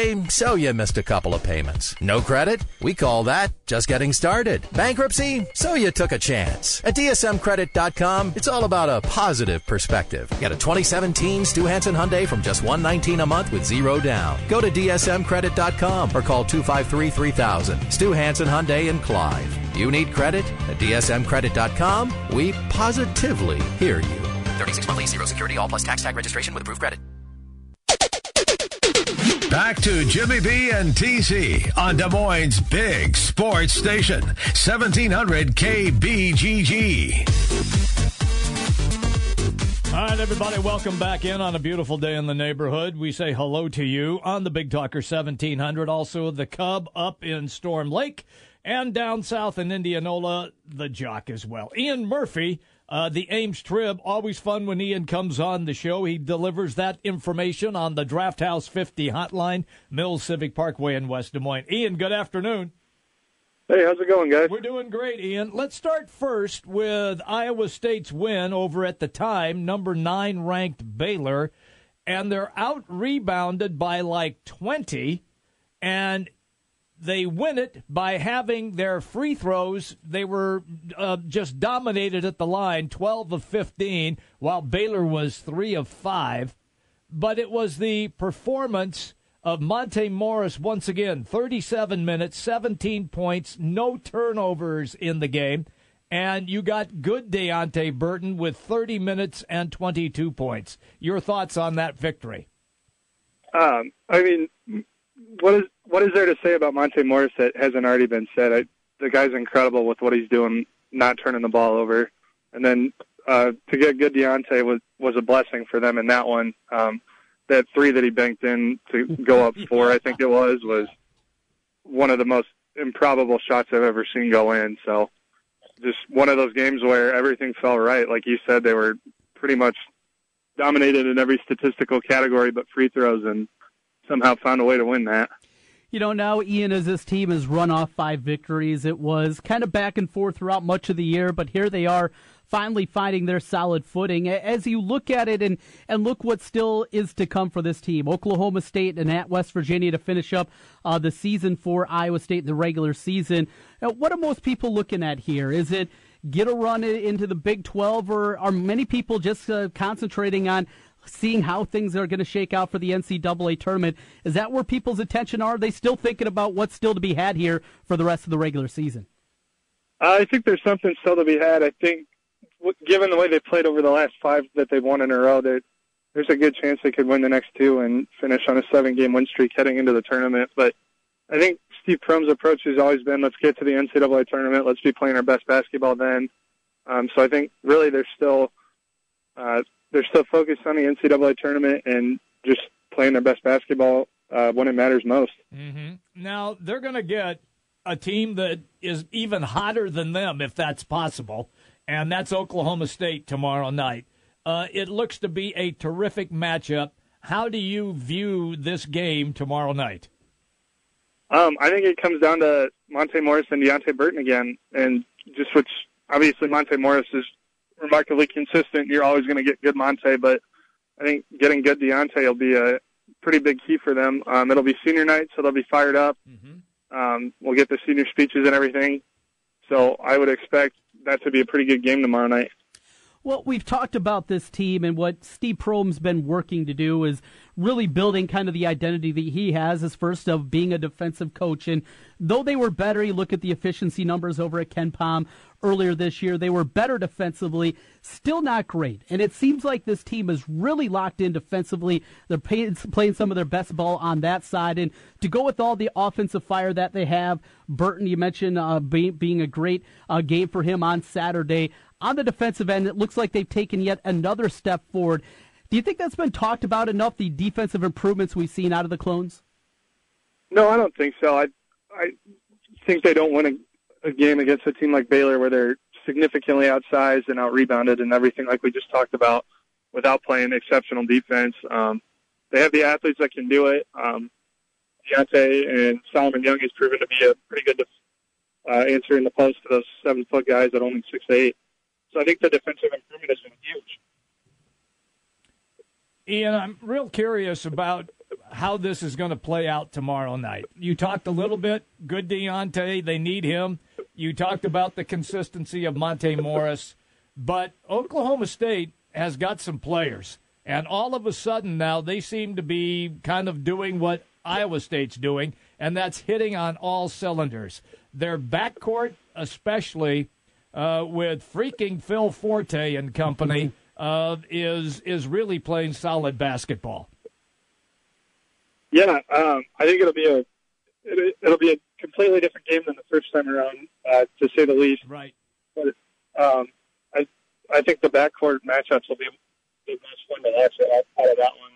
so you missed a couple of payments. No credit? We call that just getting started. Bankruptcy? So you took a chance. At DSMCredit.com, it's all about a positive perspective. Get a 2017 Stew Hansen Hyundai from just 119 a month with zero down. Go to DSMCredit.com or call 253-3000. Stew Hansen Hyundai in Clive. You need credit? At DSMCredit.com, we positively hear you. 36 monthly, zero security, all plus tax tag registration with approved credit. Back to Jimmy B and TC on Des Moines' big sports station, 1700 KBGG. All right, everybody, welcome back in on a beautiful day in the neighborhood. We say hello to you on the Big Talker 1700. Also, the Cub up in Storm Lake and down south in Indianola, the Jock as well. Ian Murphy uh, the Ames Trib, always fun when Ian comes on the show. He delivers that information on the Draft House 50 hotline, Mills Civic Parkway in West Des Moines. Ian, good afternoon. Hey, how's it going, guys? We're doing great, Ian. Let's start first with Iowa State's win over at the time, number nine ranked Baylor, and they're out rebounded by like 20. And they win it by having their free throws. They were uh, just dominated at the line, 12 of 15, while Baylor was 3 of 5. But it was the performance of Monte Morris once again 37 minutes, 17 points, no turnovers in the game. And you got good Deonte Burton with 30 minutes and 22 points. Your thoughts on that victory? Um, I mean, what is what is there to say about Monte Morris that hasn't already been said? I, the guy's incredible with what he's doing, not turning the ball over, and then uh, to get good Deonte was was a blessing for them in that one. Um, that three that he banked in to go up four, I think it was, was one of the most improbable shots I've ever seen go in. So just one of those games where everything fell right. Like you said, they were pretty much dominated in every statistical category but free throws and somehow found a way to win that. You know, now Ian, as this team has run off five victories, it was kind of back and forth throughout much of the year, but here they are finally finding their solid footing. As you look at it and, and look what still is to come for this team, Oklahoma State and at West Virginia to finish up uh, the season for Iowa State, in the regular season. Now, what are most people looking at here? Is it get a run into the Big 12, or are many people just uh, concentrating on seeing how things are going to shake out for the NCAA tournament. Is that where people's attention are? Are they still thinking about what's still to be had here for the rest of the regular season? I think there's something still to be had. I think, given the way they played over the last five that they've won in a row, there's a good chance they could win the next two and finish on a seven-game win streak heading into the tournament. But I think Steve Prohm's approach has always been, let's get to the NCAA tournament, let's be playing our best basketball then. Um, so I think really there's still uh, they're still focused on the NCAA tournament and just playing their best basketball uh, when it matters most. Mm-hmm. Now they're going to get a team that is even hotter than them, if that's possible, and that's Oklahoma State tomorrow night. Uh, it looks to be a terrific matchup. How do you view this game tomorrow night? Um, I think it comes down to Monte Morris and Deonte Burton again, and just which obviously Monte Morris is remarkably consistent. You're always going to get good Monte, but I think getting good Deonte will be a pretty big key for them. Um, it'll be senior night, so they'll be fired up. Mm-hmm. Um, we'll get the senior speeches and everything. So I would expect that to be a pretty good game tomorrow night. Well, we've talked about this team and what Steve Prohm's been working to do is really building kind of the identity that he has as first of being a defensive coach. And though they were better, you look at the efficiency numbers over at KenPom earlier this year, they were better defensively, still not great. And it seems like this team is really locked in defensively. They're playing, playing some of their best ball on that side. And to go with all the offensive fire that they have, Burton, you mentioned uh, being, being a great uh, game for him on Saturday on the defensive end, it looks like they've taken yet another step forward. Do you think that's been talked about enough, the defensive improvements we've seen out of the clones? No, I don't think so. I I think they don't win a, a game against a team like Baylor where they're significantly outsized and out rebounded and everything like we just talked about without playing exceptional defense. Um, they have the athletes that can do it. Um, Deonte and Solomon Young has proven to be a pretty good def- uh, answer in the post to those seven foot guys at only six eight. So I think the defensive improvement has been huge. Ian, I'm real curious about how this is going to play out tomorrow night. You talked a little bit, good Deonte, they need him. You talked about the consistency of Monte Morris, but Oklahoma State has got some players, and all of a sudden now they seem to be kind of doing what Iowa State's doing, and that's hitting on all cylinders. Their backcourt, especially uh, with freaking Phil Forte and company, uh, is is really playing solid basketball. Yeah, um, I think it'll be a it, it'll be a completely different game than the first time around, uh, to say the least. Right. But um, I I think the backcourt matchups will be, the much fun to watch out, out of that one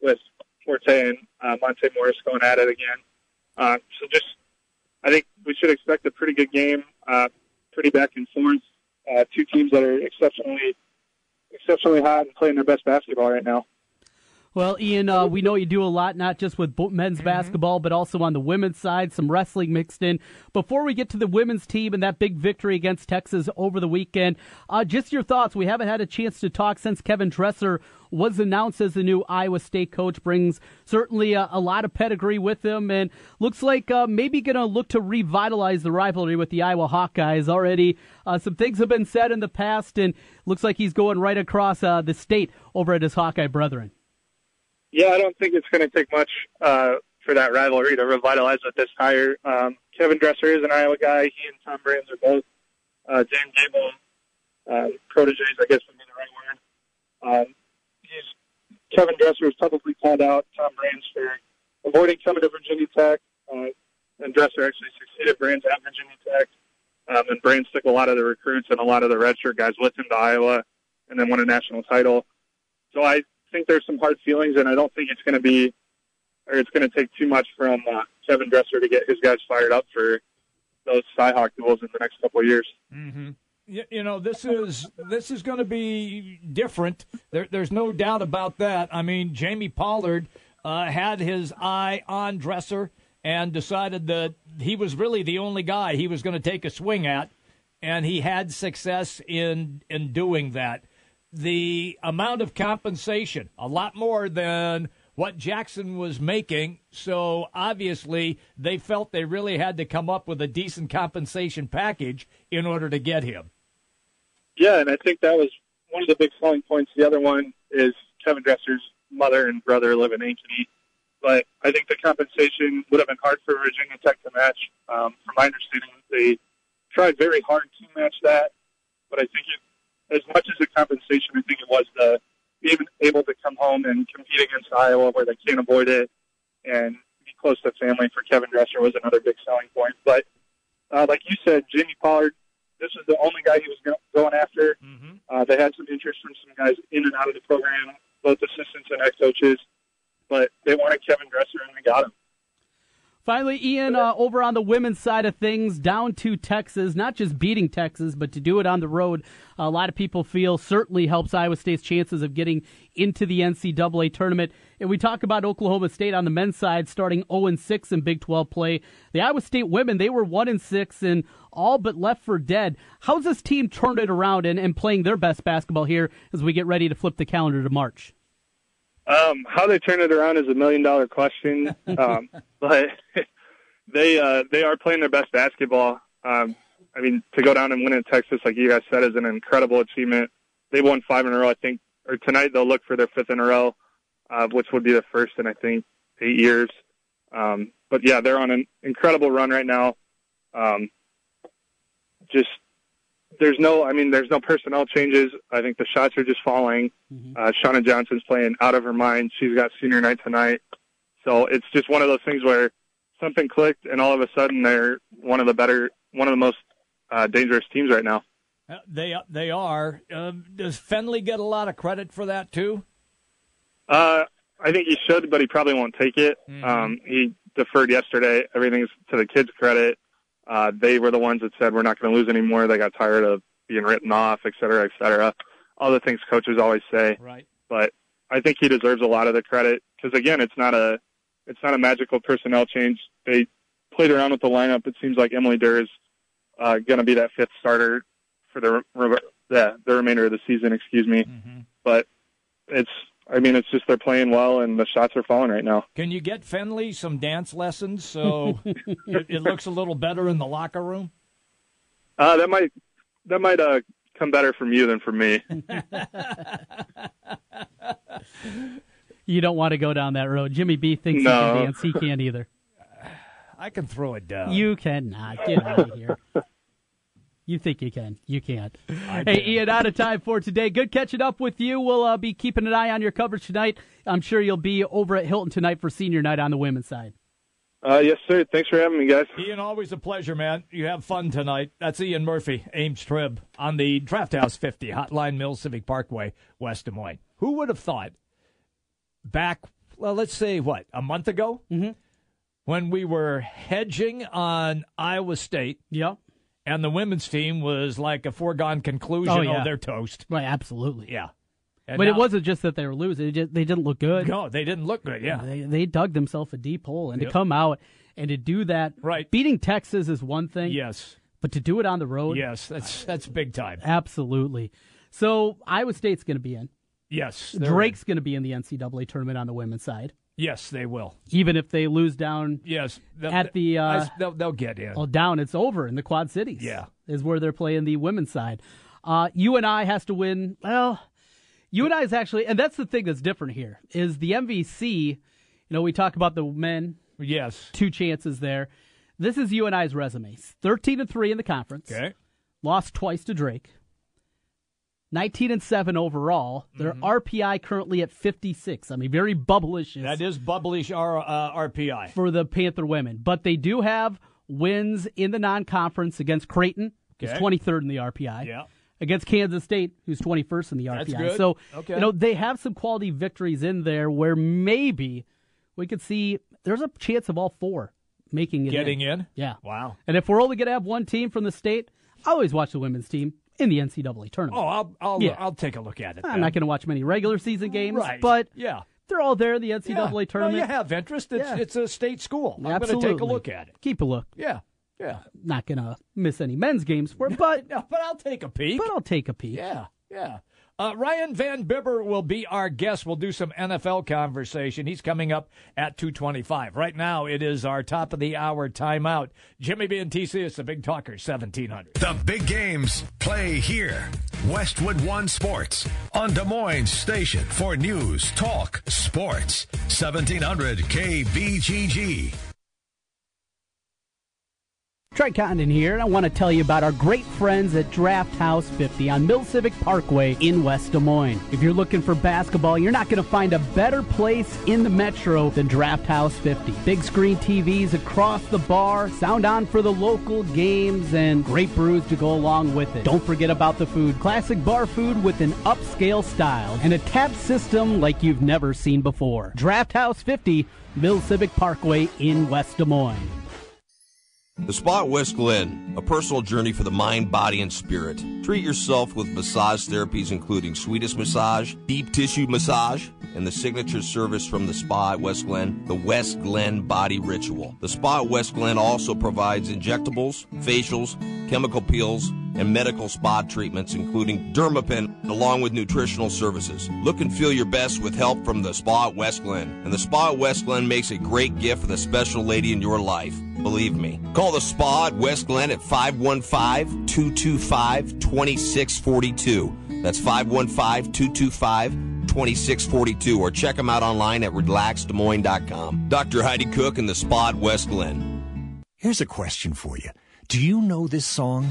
with Forte and uh, Monte Morris going at it again. Uh, so just I think we should expect a pretty good game, uh, pretty back and forth. Uh, two teams that are exceptionally exceptionally hot and playing their best basketball right now. Well, Ian, uh, we know you do a lot, not just with men's mm-hmm. basketball, but also on the women's side, some wrestling mixed in. Before we get to the women's team and that big victory against Texas over the weekend, uh, just your thoughts. We haven't had a chance to talk since Kevin Dresser was announced as the new Iowa State coach. Brings certainly a, a lot of pedigree with him, and looks like uh, maybe going to look to revitalize the rivalry with the Iowa Hawkeyes. Already, uh, some things have been said in the past, and looks like he's going right across uh, the state over at his Hawkeye brethren. Yeah, I don't think it's going to take much uh, for that rivalry to revitalize with this hire. Um, Kevin Dresser is an Iowa guy. He and Tom Brands are both uh, Dan Gable uh, proteges, I guess would be the right word. Um, he's Kevin Dresser has publicly called out Tom Brands for avoiding coming to Virginia Tech, uh, and Dresser actually succeeded Brands at Virginia Tech. Um, and Brands took a lot of the recruits and a lot of the redshirt guys with him to Iowa, and then won a national title. So I think there's some hard feelings, and I don't think it's going to be, or it's going to take too much from uh, Kevin Dresser to get his guys fired up for those Cyhawk duels in the next couple of years. Mm-hmm. You, you know, this is this is going to be different. There, there's no doubt about that. I mean, Jamie Pollard uh, had his eye on Dresser and decided that he was really the only guy he was going to take a swing at, and he had success in in doing that the amount of compensation, a lot more than what Jackson was making. So obviously, they felt they really had to come up with a decent compensation package in order to get him. Yeah, and I think that was one of the big selling points. The other one is Kevin Dresser's mother and brother live in Ankeny. But I think the compensation would have been hard for Virginia Tech to match. Um, from my understanding, they tried very hard to match that, but I think it as much as the compensation, I think it was the being able to come home and compete against Iowa where they can't avoid it and be close to family for Kevin Dresser was another big selling point. But uh, like you said, Jimmy Pollard, this is the only guy he was going after. Mm-hmm. Uh, they had some interest from some guys in and out of the program, both assistants and head coaches, but they wanted Kevin Dresser and they got him. Finally, Ian, uh, over on the women's side of things, down to Texas, not just beating Texas, but to do it on the road. A lot of people feel certainly helps Iowa State's chances of getting into the NCAA tournament. And we talk about Oklahoma State on the men's side starting 0 6 in Big 12 play. The Iowa State women, they were 1 6 and all but left for dead. How's this team turned it around and, and playing their best basketball here as we get ready to flip the calendar to March? Um, how they turn it around is a million dollar question. um, but they uh, they are playing their best basketball. Um, I mean, to go down and win in Texas, like you guys said, is an incredible achievement. They won five in a row, I think, or tonight they'll look for their fifth in a row, uh, which would be the first in I think eight years. Um, but yeah, they're on an incredible run right now. Um, just there's no, I mean, there's no personnel changes. I think the shots are just falling. Mm-hmm. Uh, Seanna Johnson's playing out of her mind. She's got senior night tonight. So it's just one of those things where something clicked and all of a sudden they're one of the better, one of the most uh, dangerous teams right now. Uh, they they are. Um, does Fennelly get a lot of credit for that too? Uh, I think he should, but he probably won't take it. Mm-hmm. Um, he deferred yesterday. Everything's to the kids' credit. Uh, they were the ones that said we're not going to lose anymore. They got tired of being written off, et cetera, et cetera. All the things coaches always say. Right. But I think he deserves a lot of the credit because again, it's not a it's not a magical personnel change. They played around with the lineup. It seems like Emily Durr is uh, going to be that fifth starter for the the, the remainder of the season. Excuse me. Mm-hmm. But it's I mean, it's just they're playing well and the shots are falling right now. Can you get Fennelly some dance lessons so it, it, looks a little better in the locker room? Uh, that might that might uh, come better from you than from me. you don't want to go down that road. Jimmy B thinks no. he can dance. He can't either. I can throw it down. You cannot. Get out of here. You think you can. You can't. Hey, Ian, out of time for today. Good catching up with you. We'll uh, be keeping an eye on your coverage tonight. I'm sure you'll be over at Hilton tonight for senior night on the women's side. Uh, yes, sir. Thanks for having me, guys. Ian, always a pleasure, man. You have fun tonight. That's Ian Murphy, Ames Trib, on the Draft House 50, Hotline Mill Civic Parkway, West Des Moines. Who would have thought back, well, let's say, what, a month ago? Mm-hmm. When we were hedging on Iowa State. Yep and the women's team was like a foregone oh, conclusion. Oh, yeah. oh they're toast. Right, absolutely. Yeah. And but now, it wasn't just that they were losing; they, just, they didn't look good. No, they didn't look good. Yeah, they, they dug themselves a deep hole, and yep. to come out and to do that, right? Beating Texas is one thing, yes, but to do it on the road, yes, that's that's big time. Absolutely. So Iowa State's going to be in. Yes, Drake's going to be in the NCAA tournament on the women's side. Yes, they will. Even if they lose down. Yes, at the uh, I, they'll, they'll, get in. Well, down it's over in the Quad Cities. Yeah, is where they're playing the women's side. Uh, I has to win. Well, UNI is actually, and that's the thing that's different here is the MVC. You know, we talk about the men. Yes, two chances there. This is UNI's resume: thirteen and three in the conference. Okay, lost twice to Drake. 19 and 7 overall. Their mm-hmm. RPI currently at 56. I mean, very bubblish. That is bubblish R, uh, RPI. For the Panther women. But they do have wins in the non conference against Creighton, who's 23rd in the RPI. Yeah. Against Kansas State, who's 21st in the RPI. So, okay. you know, they have some quality victories in there where maybe we could see there's a chance of all four making it Getting in. in. Yeah. Wow. And if we're only going to have one team from the state, I always watch the women's team in the NCAA tournament. Oh, I'll I'll, yeah. I'll take a look at it. I'm not going to watch many regular season games, right. but yeah. They're all there in the NCAA yeah. tournament. No, you have interest. It's, yeah. it's a state school. I'm going to take a look at it. Keep a look. Yeah. Yeah. Not going to miss any men's games for it, but no, but I'll take a peek. But I'll take a peek. Yeah. Yeah. Uh, Ryan Van Bibber will be our guest. We'll do some NFL conversation. He's coming up at 225. Right now, it is our top of the hour timeout. Jimmy B and TC is the Big Talker, 1700. The big games play here. Westwood One Sports on Des Moines Station for news, talk, sports. 1700 KBGG. Trey Condon here, and I want to tell you about our great friends at Draft House 50 on Mill Civic Parkway in West Des Moines. If you're looking for basketball, you're not going to find a better place in the metro than Draft House 50. Big screen TVs across the bar, sound on for the local games, and great brews to go along with it. Don't forget about the food. Classic bar food with an upscale style and a tap system like you've never seen before. Draft House 50, Mill Civic Parkway in West Des Moines. The Spa at West Glen, a personal journey for the mind, body, and spirit. Treat yourself with massage therapies including Swedish massage, deep tissue massage, and the signature service from the Spa at West Glen, the West Glen Body Ritual. The Spa at West Glen also provides injectables, facials, chemical peels, and medical spa treatments, including Dermapen, along with nutritional services. Look and feel your best with help from the Spa at West Glen. And the Spa at West Glen makes a great gift for the special lady in your life. Believe me. Call the Spa at West Glen at 515 225 2642. That's 515 225 2642 or check them out online at relaxdesmoines.com. Dr. Heidi Cook and the Spa at West Glen. Here's a question for you. Do you know this song?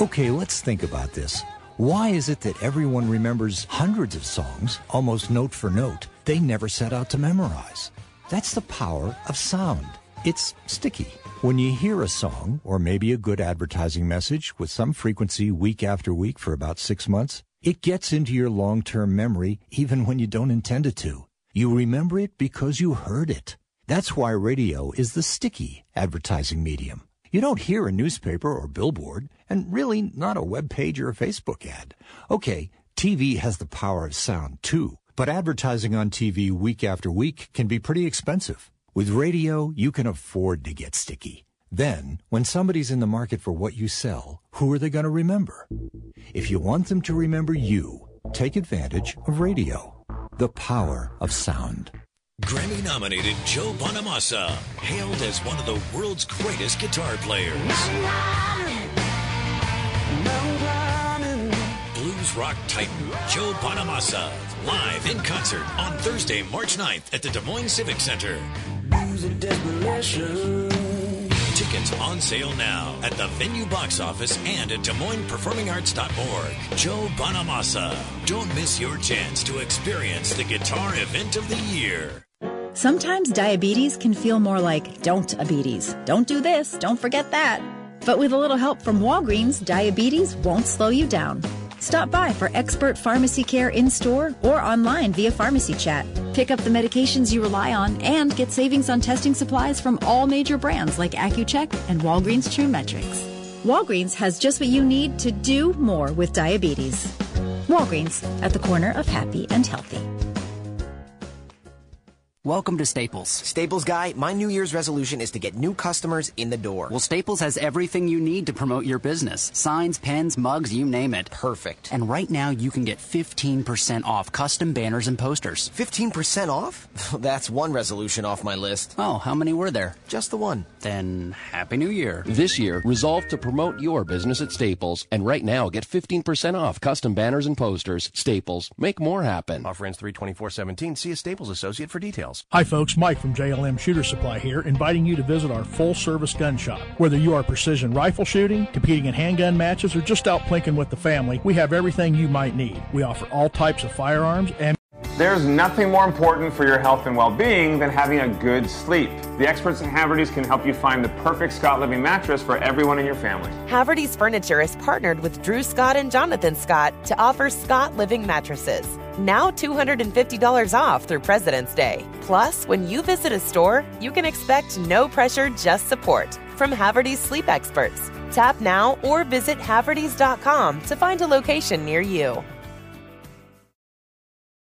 Okay, let's think about this. Why is it that everyone remembers hundreds of songs, almost note for note, they never set out to memorize? That's the power of sound. It's sticky. When you hear a song, or maybe a good advertising message with some frequency week after week for about six months, it gets into your long term memory even when you don't intend it to. You remember it because you heard it. That's why radio is the sticky advertising medium. You don't hear a newspaper or billboard, and really not a web page or a Facebook ad. Okay, TV has the power of sound too, but advertising on TV week after week can be pretty expensive. With radio, you can afford to get sticky. Then, when somebody's in the market for what you sell, who are they going to remember? If you want them to remember you, take advantage of radio. The power of sound. Grammy nominated Joe Bonamassa, hailed as one of the world's greatest guitar players. Blues rock titan Joe Bonamassa, live in concert on Thursday, March 9th at the Des Moines Civic Center. Tickets on sale now at the venue box office and at Des Moines Arts.org. Joe Bonamassa. Don't miss your chance to experience the guitar event of the year. Sometimes diabetes can feel more like don't diabetes. Don't do this, don't forget that. But with a little help from Walgreens, diabetes won't slow you down. Stop by for expert pharmacy care in store or online via pharmacy chat. Pick up the medications you rely on and get savings on testing supplies from all major brands like Accu-Chek and Walgreens TRUEmetrix. Walgreens has just what you need to do more with diabetes. Walgreens at the corner of happy and healthy. Welcome to Staples. Staples guy, my New Year's resolution is to get new customers in the door. Well, Staples has everything you need to promote your business signs, pens, mugs, you name it. Perfect. And right now, you can get 15% off custom banners and posters. 15% off? That's one resolution off my list. Oh, how many were there? Just the one. Then, Happy New Year. This year, resolve to promote your business at Staples. And right now, get 15% off custom banners and posters. Staples. Make more happen. Offer ends 32417. See a Staples associate for details. Hi, folks. Mike from JLM Shooter Supply here, inviting you to visit our full service gun shop. Whether you are precision rifle shooting, competing in handgun matches, or just out plinking with the family, we have everything you might need. We offer all types of firearms and there's nothing more important for your health and well-being than having a good sleep. The experts at Haverty's can help you find the perfect Scott Living mattress for everyone in your family. Haverty's Furniture is partnered with Drew Scott and Jonathan Scott to offer Scott Living mattresses. Now $250 off through President's Day. Plus, when you visit a store, you can expect no pressure, just support from Haverty's sleep experts. Tap now or visit Havertys.com to find a location near you.